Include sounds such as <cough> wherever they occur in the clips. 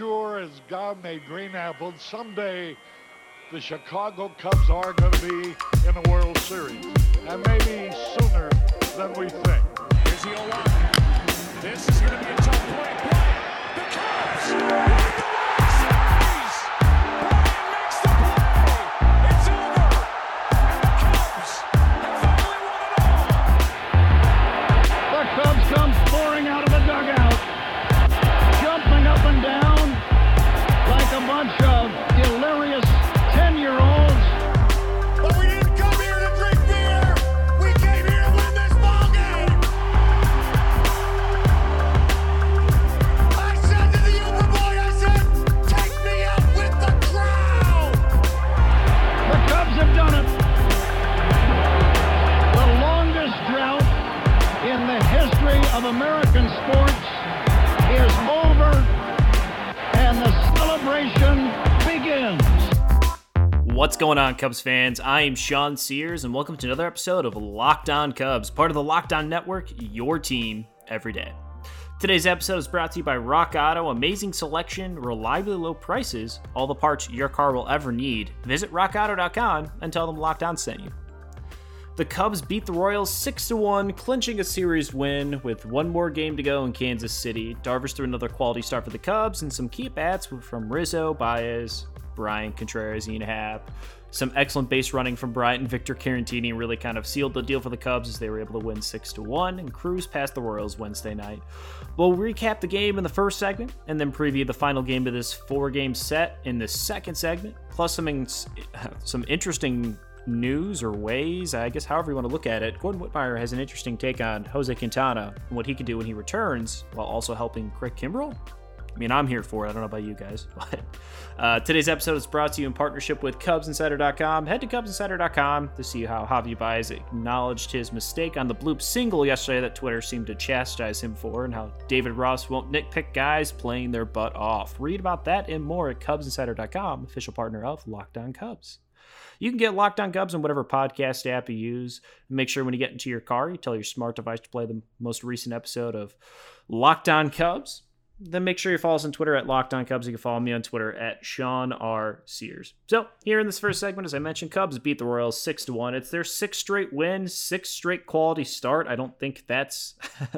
sure as God made green apples, someday the Chicago Cubs are going to be in a World Series, and maybe sooner than we think. Here's the 0 This is going to be going on, Cubs fans? I am Sean Sears, and welcome to another episode of Locked On Cubs, part of the Locked On Network, your team every day. Today's episode is brought to you by Rock Auto. Amazing selection, reliably low prices, all the parts your car will ever need. Visit rockauto.com and tell them Locked On sent you. The Cubs beat the Royals 6 1, clinching a series win with one more game to go in Kansas City. Darvish threw another quality start for the Cubs, and some key bats from Rizzo, Baez, Bryant Contreras, Happ. Some excellent base running from Bryant and Victor Caratini really kind of sealed the deal for the Cubs as they were able to win 6 to 1 and cruise past the Royals Wednesday night. We'll recap the game in the first segment and then preview the final game of this four game set in the second segment, plus some, <sighs> some interesting news or ways, I guess, however you want to look at it. Gordon Wittmyer has an interesting take on Jose Quintana and what he can do when he returns while also helping Craig Kimbrel. Mean, I'm here for it. I don't know about you guys. <laughs> But uh, today's episode is brought to you in partnership with CubsInsider.com. Head to CubsInsider.com to see how Javi Baez acknowledged his mistake on the bloop single yesterday that Twitter seemed to chastise him for, and how David Ross won't nitpick guys playing their butt off. Read about that and more at CubsInsider.com, official partner of Locked On Cubs. You can get Locked On Cubs on whatever podcast app you use. Make sure when you get into your car, you tell your smart device to play the most recent episode of Locked On Cubs. Then make sure you follow us on Twitter at Locked On Cubs. You can follow me on Twitter at Sean R. Sears. So here in this first segment, as I mentioned, Cubs beat the Royals six to one. It's their sixth straight win, sixth straight quality start. I don't think that's <laughs>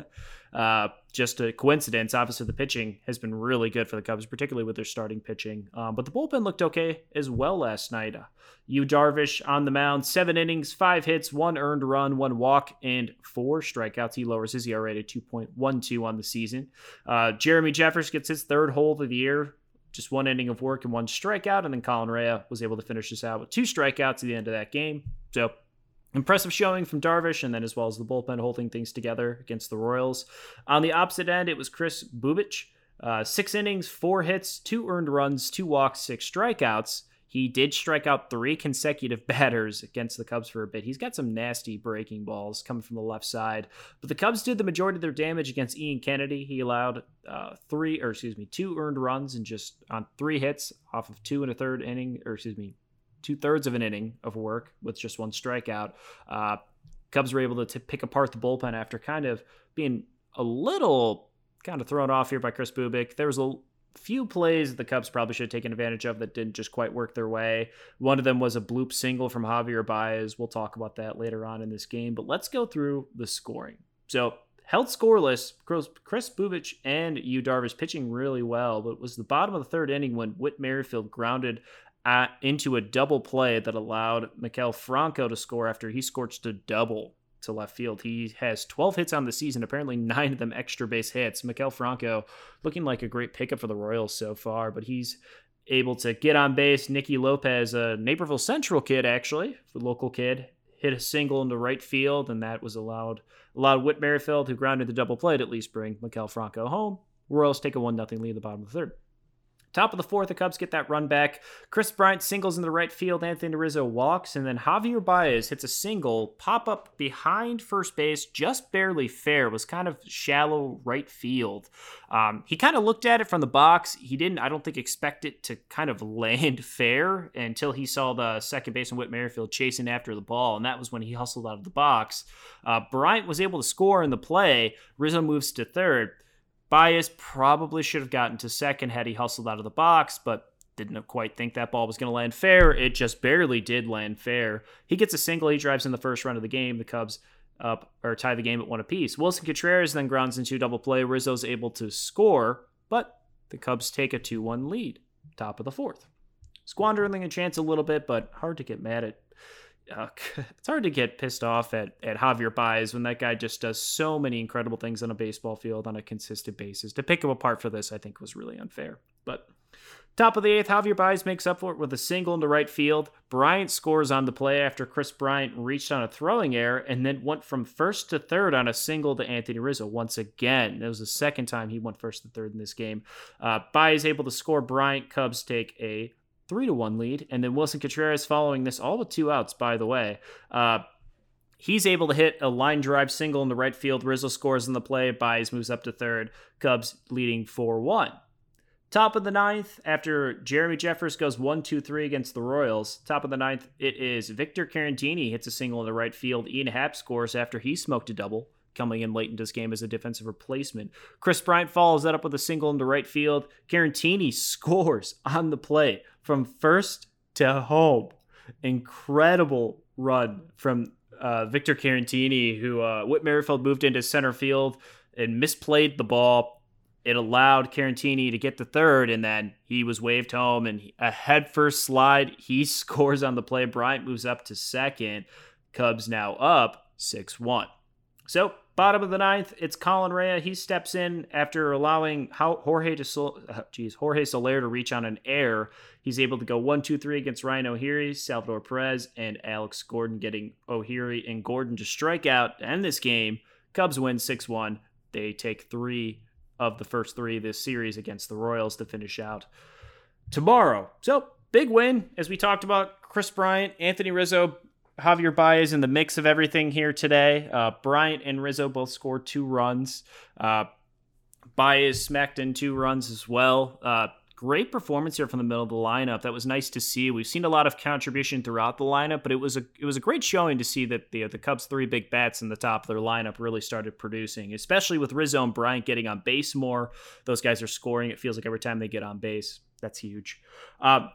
uh, just a coincidence. Obviously, the pitching has been really good for the Cubs, particularly with their starting pitching. Um, but the bullpen looked okay as well last night. Uh, Yu Darvish on the mound, seven innings, five hits, one earned run, one walk, and four strikeouts. He lowers his ERA to 2.12 on the season. Uh, Jeremy Jeffress gets his third hold of the year. Just one inning of work and one strikeout, and then Colin Rea was able to finish this out with two strikeouts at the end of that game. So Impressive showing from Darvish, and then as well as the bullpen holding things together against the Royals. On the opposite end, it was Kris Bubic. Uh, six innings, four hits, two earned runs, two walks, six strikeouts. He did strike out three consecutive <laughs> batters against the Cubs for a bit. He's got some nasty breaking balls coming from the left side. But the Cubs did the majority of their damage against Ian Kennedy. He allowed uh, three, or excuse me, two earned runs and just on three hits off of two and a third inning, or excuse me, two thirds of an inning of work with just one strikeout. Uh, Cubs were able to t- pick apart the bullpen after kind of being a little kind of thrown off here by Kris Bubic. There was a few plays the Cubs probably should have taken advantage of that didn't just quite work their way. One of them was a bloop single from Javier Baez. We'll talk about that later on in this game, but let's go through the scoring. So held scoreless. Kris Bubic and Yu Darvish pitching really well, but it was the bottom of the third inning when Whit Merrifield grounded at, into a double play that allowed Maikel Franco to score after he scorched a double to left field. He has 12 hits on the season, apparently nine of them extra base hits. Maikel Franco looking like a great pickup for the Royals so far, but he's able to get on base. Nicky Lopez, a Naperville Central kid, actually, local kid, hit a single into right field, and that was allowed allowed Whit Merrifield, who grounded the double play, to at least bring Maikel Franco home. Royals take a 1 0 lead in the bottom of the third. Top of the fourth, the Cubs get that run back. Kris Bryant singles in the right field. Anthony Rizzo walks, and then Javier Baez hits a single, pop up behind first base, just barely fair. Was kind of shallow right field. Um, he kind of looked at it from the box. He didn't, I don't think, expect it to kind of <laughs> land fair until he saw the second baseman Whit Merrifield chasing after the ball, and that was when he hustled out of the box. Uh, Bryant was able to score in the play. Rizzo moves to third. Baez probably should have gotten to second had he hustled out of the box, but didn't quite think that ball was going to land fair. It just barely did land fair. He gets a single. He drives in the first run of the game. The Cubs up or tie the game at one apiece. Willson Contreras then grounds into double play. Rizzo's able to score, but the Cubs take a 2 1 lead, top of the fourth. Squandering a chance a little bit, but hard to get mad at. Uh, <laughs> it's hard to get pissed off at, at Javier Baez when that guy just does so many incredible things on a baseball field on a consistent basis. To pick him apart for this, I think, was really unfair. But Top of the eighth, Javier Baez makes up for it with a single into right field. Bryant scores on the play after Kris Bryant reached on a throwing error and then went from first to third on a single to Anthony Rizzo once again. It was the second time he went first to third in this game. Uh, Baez able to score. Bryant Cubs take a three to one lead, and then Willson Contreras following this, all with two outs, by the way. Uh, He's able to hit a line drive single in the right field. Rizzo scores in the play. Baez moves up to third. Cubs leading 4 1. Top of the ninth, after Jeremy Jeffress goes one, two, three against the Royals. Top of the ninth, it is Victor Caratini hits a single in the right field. Ian Happ scores after he smoked a double, coming in late in this game as a defensive replacement. Kris Bryant follows that up with a single in the right field. Caratini scores on the play from first to home. Incredible run from uh, Victor Caratini, who uh, Whit Merrifield moved into center field and misplayed the ball it allowed Caratini to get the third, and then he was waved home and a head first slide. He <laughs> scores on the play. Bryant moves up to second. Cubs now up 6 1. So, bottom of the ninth, it's Colin Rea. He steps in after allowing Jorge to Sol- uh, geez, Jorge Soler to reach on an air. He's able to go 1 2 3 against Ryan O'Hearn, Salvador Perez, and Alex Gordon, getting O'Hearn and Gordon to strike out to end this game. Cubs win 6 1. They take three of the first three this series against the Royals to finish out tomorrow. So, big win, as we talked about. Kris Bryant, Anthony Rizzo, Javier Baez in the mix of everything here today. Uh, Bryant and Rizzo both scored two runs. Uh, Baez smacked in two runs as well. Uh, great performance here from the middle of the lineup. That was nice to see. We've seen a lot of contribution throughout the lineup, but it was a it was a great showing to see that the the Cubs' three big bats in the top of their lineup really started producing, especially with Rizzo and Bryant getting on base more. Those guys are scoring. It feels like every time they get on base. That's huge. Uh,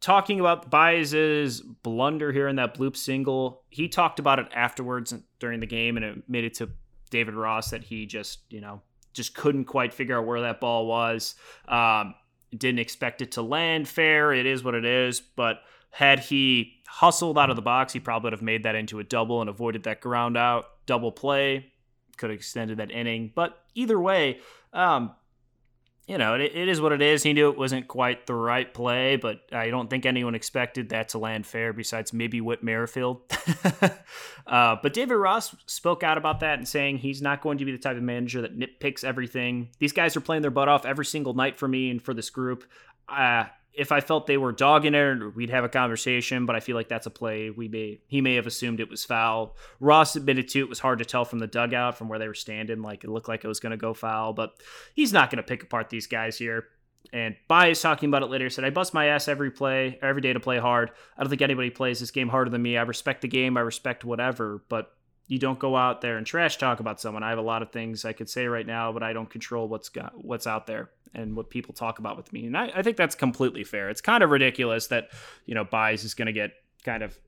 talking about Baez's blunder here in that bloop single, he talked about it afterwards during the game, and it made it to David Ross that he just you know just couldn't quite figure out where that ball was. Um, didn't expect it to land fair. It is what it is. But had he hustled out of the box, he probably would have made that into a double and avoided that ground out double play. Could have extended that inning. But either way, um, you know, it, it is what it is. He knew it wasn't quite the right play, but I don't think anyone expected that to land fair besides maybe Whit Merrifield. <laughs> uh, but David Ross spoke out about that and saying he's not going to be the type of manager that nitpicks everything. These guys are playing their butt off every single night for me and for this group. Uh, if I felt they were dogging it, we'd have a conversation. But I feel like that's a play we may he may have assumed it was foul. Ross admitted to it was hard to tell from the dugout from where they were standing. Like it looked like it was going to go foul, but he's not going to pick apart these guys here. And Baez talking about it later said, I bust my ass every play, every day to play hard. I don't think anybody plays this game harder than me. I respect the game. I respect whatever, but you don't go out there and trash talk about someone. I have a lot of things I could say right now, but I don't control what's got what's out there and what people talk about with me. And I, I think that's completely fair. It's kind of ridiculous that, you know, Baez is going to get kind of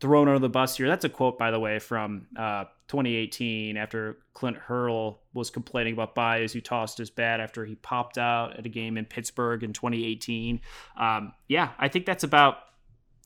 thrown under the bus here. That's a quote, by the way, from uh, 2018 after Clint Hurdle was complaining about Baez, who tossed his bat after he popped out at a game in Pittsburgh in 2018. Um, yeah, I think that's about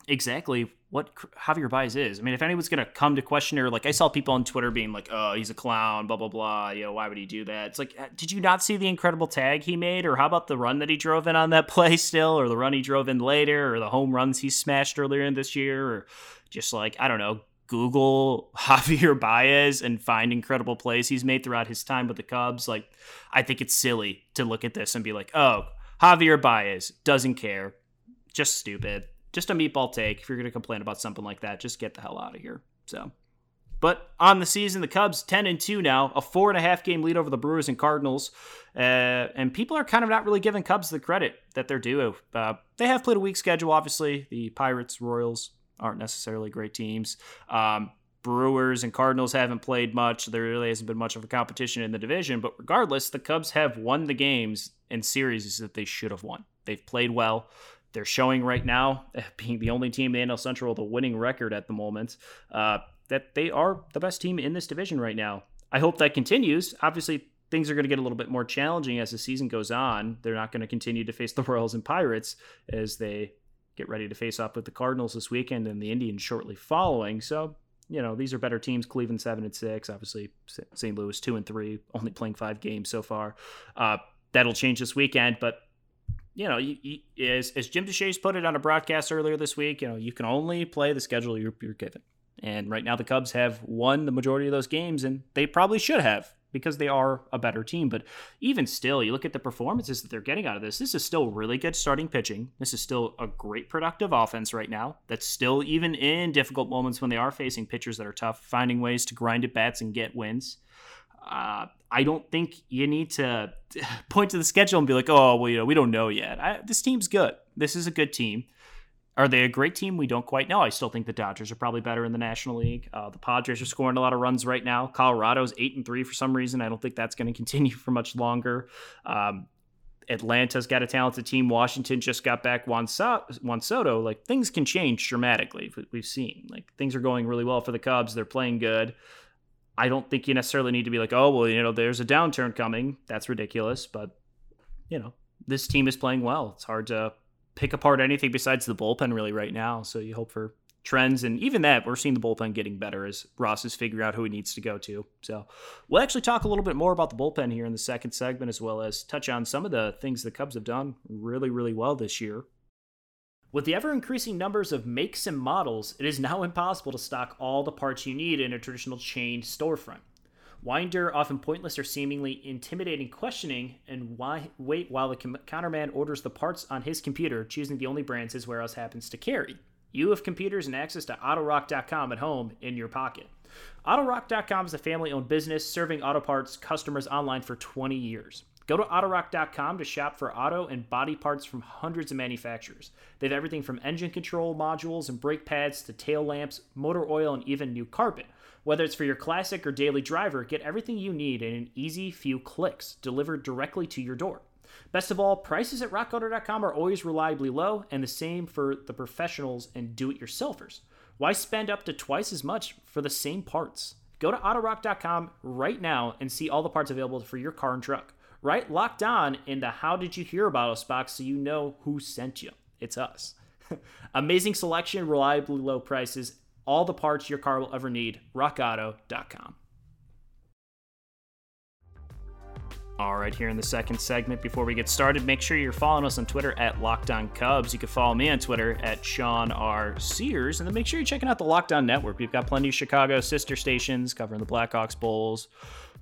exactly what Javier Baez is. I mean, if anyone's going to come to question her, like I saw people on Twitter being like, "Oh, he's a clown," blah blah blah. You know, why would he do that? It's like, uh, did you not see the incredible tag he made, or how about the run that he drove in on that <laughs> play still, or the run he drove in later, or the home runs he smashed earlier in this year, or just like I don't know, Google <laughs> Javier Baez and find incredible plays he's made throughout his time with the Cubs. Like, I think it's silly to look at this and be like, "Oh, Javier Baez doesn't care, just stupid." Just a meatball take. If you're going to complain about something like that, just get the hell out of here. So, but on the season, the Cubs 10 and 2 now, a four and a half game lead over the Brewers and Cardinals. Uh, and people are kind of not really giving Cubs the credit that they're due. Uh, they have played a weak schedule, obviously. The Pirates, Royals aren't necessarily great teams. Um, Brewers and Cardinals haven't played much. There really hasn't been much of a competition in the division. But regardless, the Cubs have won the games and series that they should have won. They've played well. They're showing right now, <laughs> being the only team in the NL Central with a winning record at the moment, uh, that they are the best team in this division right now. I hope that continues. Obviously, things are going to get a little bit more challenging as the season goes on. They're not going to continue to face the <laughs> Royals and Pirates as they get ready to face off with the Cardinals this weekend and the Indians shortly following. So you know these are better teams. Cleveland seven and six, obviously St. Louis two and three, only playing five games so far. Uh, that'll change this weekend, but you know, you, you, as, as Jim Deshaies put it on a broadcast earlier this week, you know, you can only play the schedule you're, you're given. And right now, the Cubs have won the majority of those games, and they probably should have because they are a better team. But even still, you look at the performances that they're getting out of this. This is still really good starting pitching. This is still a great productive offense right now. That's still, even in difficult moments when they are facing pitchers that are tough, finding ways to grind at bats and get wins. Uh, I don't think you need to <laughs> point to the schedule and be like, oh, well, you know, we don't know yet. I, this team's good. This is a good team. Are they a great team? We don't quite know. I still think the Dodgers are probably better in the National League. Uh, the Padres are scoring a lot of runs right now. Colorado's eight and three for some reason. I don't think that's going <laughs> to continue for much longer. Um, Atlanta's got a talented team. Washington just got back Juan, so- Juan Soto. Like things can change dramatically. We've seen like things are going really well for the Cubs. They're playing good. I don't think you necessarily need to be like, oh, well, you know, there's a downturn coming. That's ridiculous. But, you know, this team is playing well. It's hard to pick apart anything besides the bullpen really right now. So you hope for trends. And even that, we're seeing the bullpen getting better as Ross is figuring out who he needs to go to. So we'll actually talk a little bit more about the bullpen here in the second segment, as well as touch on some of the things the Cubs have done really, really well this year. With the ever increasing numbers of makes and models, it is now impossible to stock all the parts you need in a traditional chain storefront. Winder often pointless or seemingly intimidating questioning and why wait while the counterman orders the parts on his computer, choosing the only brands his warehouse happens to carry? You have computers and access to Autorock.com at home in your pocket. Autorock.com is a family owned business serving auto parts customers online for 20 years. Go to Autorock.com to shop for auto and body parts from hundreds of manufacturers. They have everything from engine control modules and brake pads to tail lamps, motor oil, and even new carpet. Whether it's for your classic or daily driver, get everything you need in an easy few clicks, delivered directly to your door. Best of all, prices at rockauto.com are always reliably low, and the same for the professionals and do it yourselfers. Why spend up to twice as much for the same parts? Go to Autorock.com right now and see all the parts available for your car and truck right? Locked on in the How Did You Hear About Us box so you know who sent you. It's us. <laughs> Amazing selection, reliably low prices, all the parts your car will ever need. RockAuto.com. All right, here in the second segment, before we get started, make sure you're following us on Twitter at Locked On Cubs. You can follow me on Twitter at Sean R. Sears, and then make sure you're checking out the Locked On Network. We've got plenty of Chicago sister stations covering the Blackhawks, Bulls,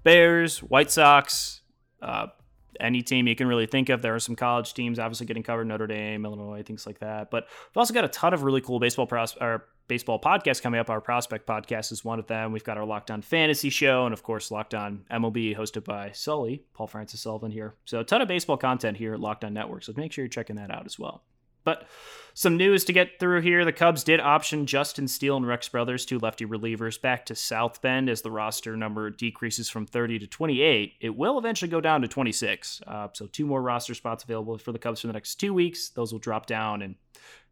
Bears, White Sox, uh, any team you can really think of. There are some college teams obviously getting covered, Notre Dame, Illinois, things like that. But we've also got a ton of really cool baseball pros- or baseball podcasts coming up. Our prospect podcast is one of them. We've got our Locked On Fantasy show, and of course, Locked On MLB, hosted by Sully, Paul Francis Sullivan here. So a ton of baseball content here at Locked On Network. So make sure you're checking that out as well. But some news to get through here. The Cubs did option Justin Steele and Rex Brothers, two lefty relievers, back to South Bend as the roster number decreases from 30 to 28. It will eventually go down to 26. Uh, so, two more roster spots available for the Cubs for the next two weeks. Those will drop down, and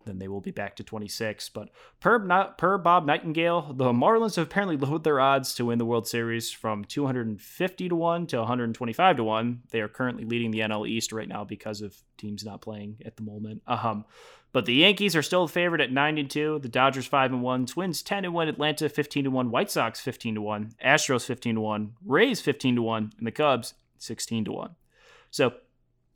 then they will be back to 26. But per, per Bob Nightingale, the Marlins have apparently lowered their odds to win the World Series from 250 to 1 to 125 to 1. They are currently leading the NL East right now because of teams not playing at the moment. Um, but the Yankees are still favored at 9 and 2, the Dodgers 5 and 1, Twins 10 and 1, Atlanta 15 to 1, White Sox 15 to 1, Astros 15 to 1, Rays 15 to 1, and the Cubs 16 to 1. So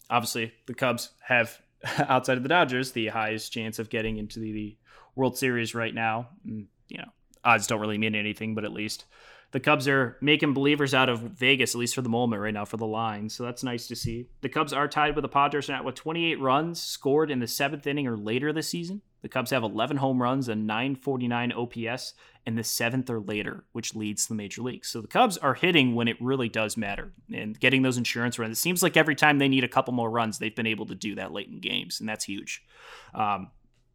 obviously the Cubs have <laughs> outside of the Dodgers, the highest chance of getting into the, World Series right now. And, you know, odds don't really mean anything, but at least the Cubs are making believers out of Vegas, at least for the moment right now, for the line. So that's nice to see. The Cubs are tied with the Padres now with 28 runs scored in the seventh inning or later this season. The Cubs have 11 home runs and 949 OPS in the seventh or later, which leads the major leagues. So the Cubs are hitting when it really does matter and getting those insurance runs. It seems like every time they need a couple more runs, they've been able to do that late in games, and that's huge. Um,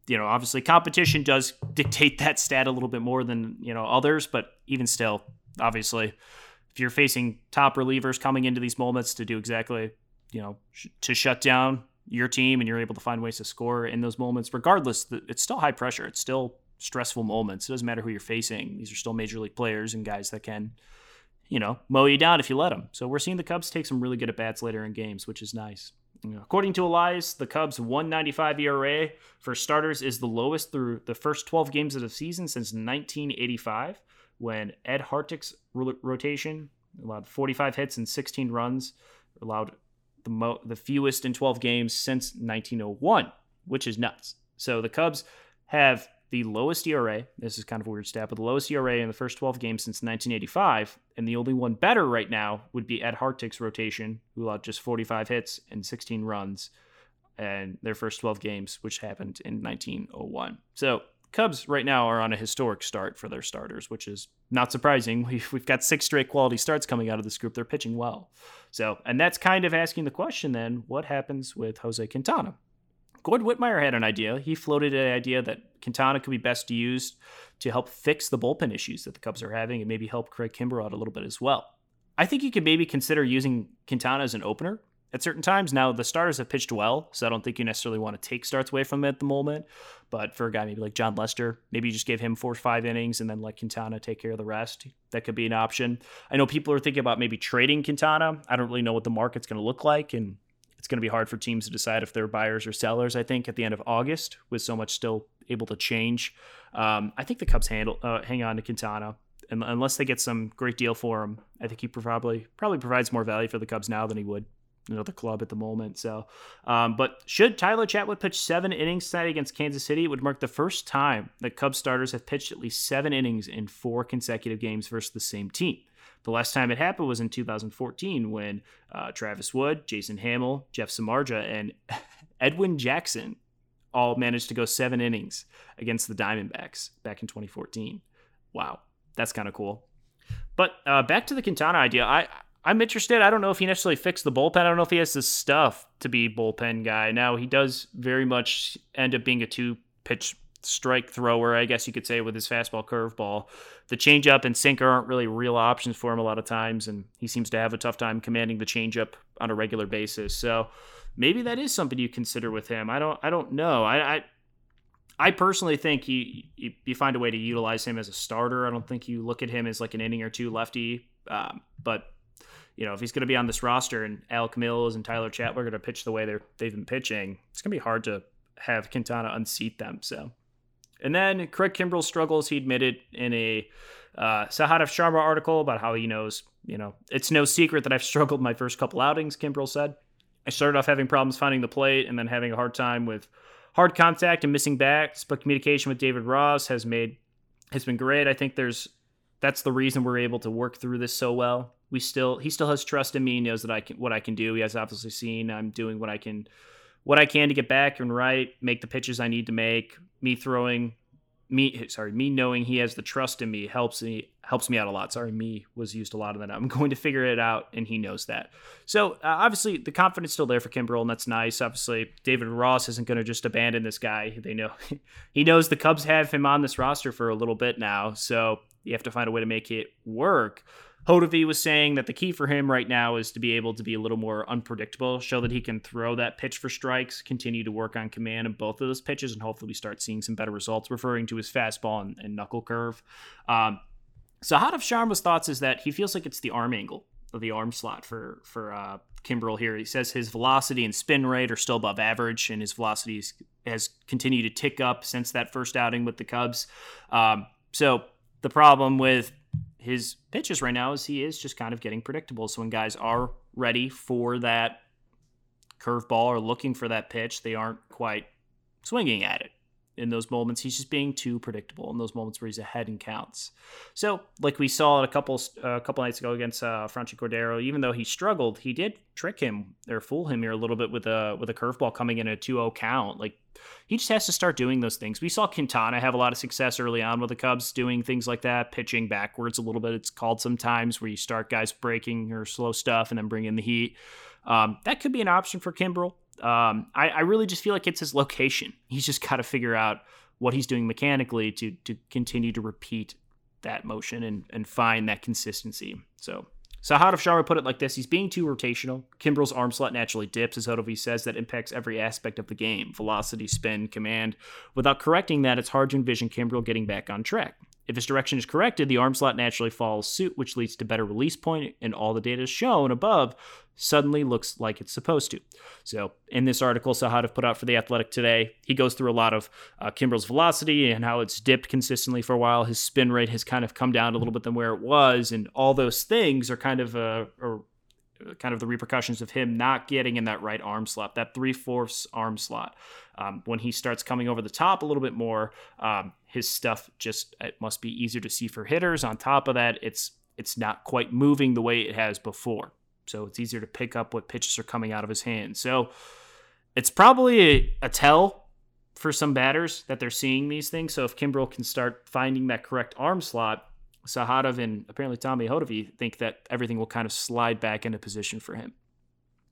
you know, obviously competition does dictate that stat a little bit more than, you know, others, but even still, obviously, if you're facing top relievers coming into these moments to do exactly, you know, sh- to shut down your team and you're able to find ways to score in those moments, regardless, it's still high pressure. It's still stressful moments. It doesn't matter who you're facing. These are still major league players and guys that can, you know, mow you down if you let them. So we're seeing the Cubs take some really good at bats later in games, which is nice. According to Elias, the Cubs' 195 ERA for starters is the lowest through the first 12 games of the season since 1985, when Ed Hartick's rotation allowed 45 hits and 16 runs, allowed the mo- the fewest in 12 games since 1901, which is nuts. So the Cubs have the lowest ERA. This is kind of a weird stat, but the lowest ERA in the first 12 games since 1985. And the only one better right now would be Ed Hartick's rotation, who allowed just 45 hits and 16 runs in their first 12 games, which happened in 1901. So Cubs right now are on a historic start for their starters, which is not surprising. We've, we've got six straight quality starts coming out of this group. They're pitching well. So, and that's kind of asking the question then what happens with Jose Quintana? Gord Wittmyer had an idea. He floated an idea that Quintana could be best used to help fix the bullpen issues that the Cubs are having and maybe help Craig Kimbrel out a little bit as well. I think you could maybe consider using Quintana as an opener at certain times. Now, the starters have pitched well, so I don't think you necessarily want to take starts away from them at the moment. But for a guy maybe like Jon Lester, maybe you just give him four or five innings and then let Quintana take care of the rest. That could be an option. I know people are thinking about maybe trading Quintana. I don't really know what the market's going to look like. And it's going to be hard for teams to decide if they're buyers or sellers. I think at the end of August, with so much still able to change, um, I think the Cubs handle uh, hang on to Quintana, unless they get some great deal for him, I think he probably probably provides more value for the Cubs now than he would another club at the moment. So, um, but should Tyler Chatwood pitch seven innings tonight against Kansas City, it would mark the first time that Cubs starters have pitched at least seven innings in four consecutive games versus the same team. The last time it happened was in 2014 when uh, Travis Wood, Jason Hammel, Jeff Samardzija, and <laughs> Edwin Jackson all managed to go seven innings against the Diamondbacks back in 2014. Wow, that's kind of cool. But uh, back to the Quintana idea, I I'm interested. I don't know if he necessarily fixed the bullpen. I don't know if he has the stuff to be bullpen guy. Now he does very much end up being a two pitch strike thrower, I guess you could say, with his fastball curveball. The changeup and sinker aren't really real options for him a lot of times, and he seems to have a tough time commanding the changeup on a regular basis. So maybe that is something you consider with him. I don't. I don't know. I. I I personally think you, you, find a way to utilize him as a starter. I don't think you look at him as like an inning or two lefty. Um, but you know, if he's going to be on this roster and Alec Mills and Tyler Chatwood are going to pitch the way they're they've been pitching, it's going to be hard to have Quintana unseat them. So and then Craig Kimbrel struggles. He admitted in a uh, Sahadev Sharma article about how he knows, you know, it's no secret that I've <laughs> struggled my first couple outings, Kimbrel said. I started off having problems finding the plate and then having a hard time with hard contact and missing bats, but communication with David Ross has made has been great. I think there's that's the reason we're able to work through this so well. We still he still has trust in me, he knows that I can what I can do. He has obviously seen I'm doing what I can what I can to get back and right, make the pitches I need to make. Me throwing me sorry me knowing he has the trust in me helps me helps me out a lot. Sorry me was used a lot of that. I'm <laughs> going to figure it out and he knows that. So uh, obviously the confidence still there for kimbrel and that's nice. Obviously david ross isn't going to just abandon this guy. They know <laughs> he knows the cubs have him on this roster for a little bit now. So you have to find a way to make it work Hottovy was saying that the key for him right now is to be able to be a little more unpredictable, show that he can throw that pitch for strikes, continue to work on command in both of those pitches, and hopefully we start seeing some better results, referring to his fastball and, and knuckle curve. Um, Sahadev Sharma's thoughts is that he feels like it's the arm angle of the arm slot for for uh, here. He says his velocity and spin rate are still above average, and his velocity has continued to tick up since that first outing with the Cubs. Um, so the problem with his pitches right now is he is just kind of getting predictable. So when guys are ready for that curveball or looking for that pitch, they aren't quite swinging at it in those moments. He's just being too predictable in those moments where he's ahead and counts. So, like we saw a couple uh, a couple nights ago against uh, Franchy Cordero, even though he struggled, he did trick him or fool him here a little bit with a with a curveball coming in a 2-0 count. Like he just has to start doing those things. We saw Quintana have a lot of success early on with the Cubs doing things like that, pitching backwards a little bit. It's called sometimes where you start guys breaking or slow stuff and then bring in the heat. Um, that could be an option for Kimbrel. Um, I, I really just feel like it's his location. He's just got to figure out what he's doing mechanically to to continue to repeat that motion and and find that consistency. So Sahadev Sharma put it like this: He's being too rotational. Kimbrel's arm slot naturally dips, as Hottovy says. That impacts every aspect of the game: velocity, spin, command. Without correcting that, it's hard to envision Kimbrel getting back on track. If his direction is corrected, the arm slot naturally follows suit, which leads to better release point, and all the data shown above suddenly looks like it's supposed to. So, in this article Sahadev put out for The Athletic today, he goes through a lot of uh, velocity and how it's dipped consistently for a while. His spin rate has kind of come down a little bit than where it was, and all those things are kind of uh, are kind of the repercussions of him not getting in that right arm slot, that three fourths arm slot. Um, when he starts coming over the top a little bit more, um, his stuff just it must be easier to see for hitters. On top of that, it's it's not quite moving the way it has before, so it's easier to pick up what pitches are coming out of his hand. So it's probably a, a tell for some batters that they're seeing these things. So if Kimbrel can start finding that correct arm slot, Sahadev and apparently Tommy Hottovy think that everything will kind of slide back into position for him.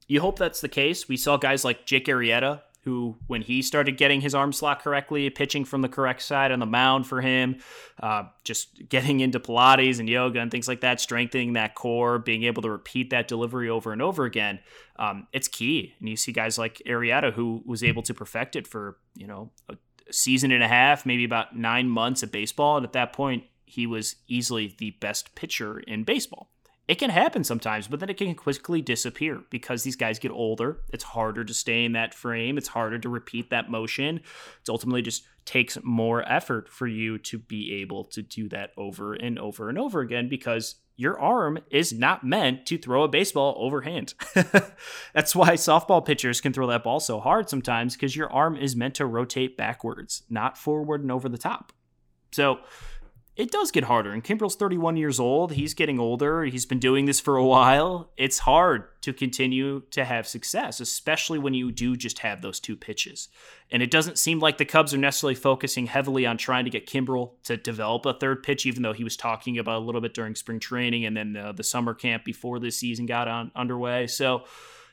You hope that's the case. We saw guys like Jake Arrieta, who, when he started getting his arm slot correctly, pitching from the correct side on the mound for him, uh, just getting into Pilates and yoga and things like that, strengthening that core, being able to repeat that delivery over and over again, um, it's key. And you see guys like Arrieta, who was able to perfect it for, you know, a season and a half, maybe about nine months of baseball. And at that point, he was easily the best pitcher in baseball. It can happen sometimes, but then it can quickly disappear because these guys get older. It's harder to stay in that frame. It's harder to repeat that motion. It ultimately just takes more effort for you to be able to do that over and over and over again because your arm is not meant to throw a baseball overhand. <laughs> That's why softball pitchers can throw that ball so hard sometimes because your arm is meant to rotate backwards, not forward and over the top. So, it does get harder. And Kimbrel's 31 years old. He's getting older. He's been doing this for a while. It's hard to continue to have success, especially when you do just have those two pitches. And it doesn't seem like the Cubs are necessarily focusing heavily on trying to get Kimbrel to develop a third pitch, even though he was talking about a little bit during spring training and then the, the summer camp before this season got on underway. So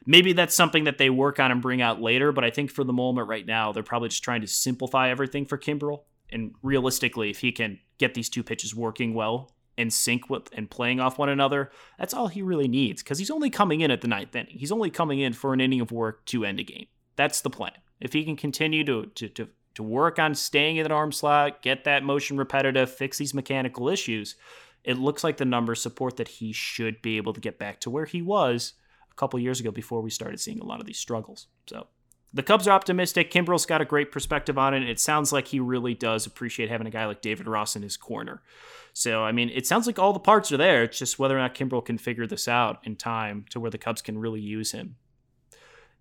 maybe that's something that they work on and bring out later. But I think for the moment right now, they're probably just trying to simplify everything for Kimbrel. And realistically, if he can get these two pitches working well and sync with and playing off one another, that's all he really needs because he's only coming in at the ninth inning. He's only coming in for an inning of work to end a game. That's the plan. If he can continue to to to, to work on staying in an arm slot, get that motion repetitive, fix these mechanical issues, it looks like the numbers support that he should be able to get back to where he was a couple years ago before we started seeing a lot of these struggles. So the Cubs are optimistic. Kimbrel's got a great perspective on it. And it sounds like he really does appreciate having a guy like David Ross in his corner. So, I mean, it sounds like all the parts are there. It's just whether or not Kimbrel can figure this out in time to where the Cubs can really use him.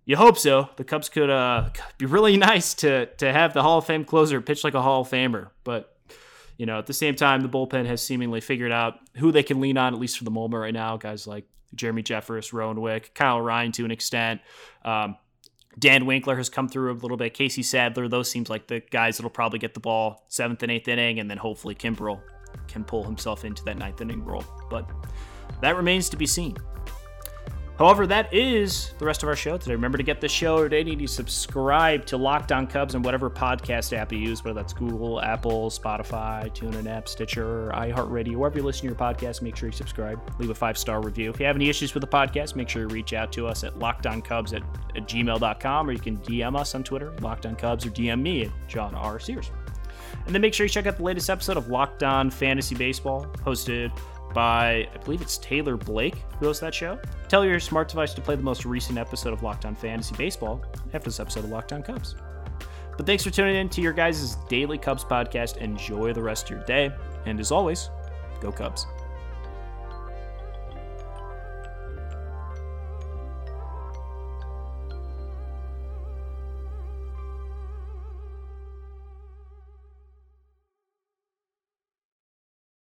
You hope so. The Cubs could uh, <laughs> be really nice to to have the Hall of Fame closer pitch like a Hall of Famer, but you know, at the same time, the bullpen has seemingly figured out who they can lean on, at least for the moment right now. Guys like Jeremy Jeffress, Rowan Wick, Kyle Ryan to an extent. Um, Dan Winkler has come through a little bit. Casey Sadler, those seems like the guys that'll probably get the ball seventh and eighth inning, and then hopefully Kimbrel can pull himself into that ninth inning role. But that remains to be seen. However, that is the rest of our show today. Remember to get the show today. You need to subscribe to Locked On Cubs and whatever podcast app you use, whether that's Google, Apple, Spotify, TuneIn app, Stitcher, iHeartRadio, wherever you listen to your podcast. Make sure you subscribe. Leave a five star review. If you have any issues with the podcast, make sure you reach out to us at lockedoncubs at, at gmail.com or you can DM us on Twitter, Locked On Cubs, or DM me at John R. Sears. And then make sure you check out the latest episode of Locked On Fantasy Baseball, hosted by, I believe it's Taylor Blake who hosts that show. Tell your smart device to play the most recent episode of Locked On Fantasy Baseball after this episode of Locked On Cubs. But thanks for tuning in to your guys' daily Cubs podcast. Enjoy the rest of your day. And as always, go Cubs.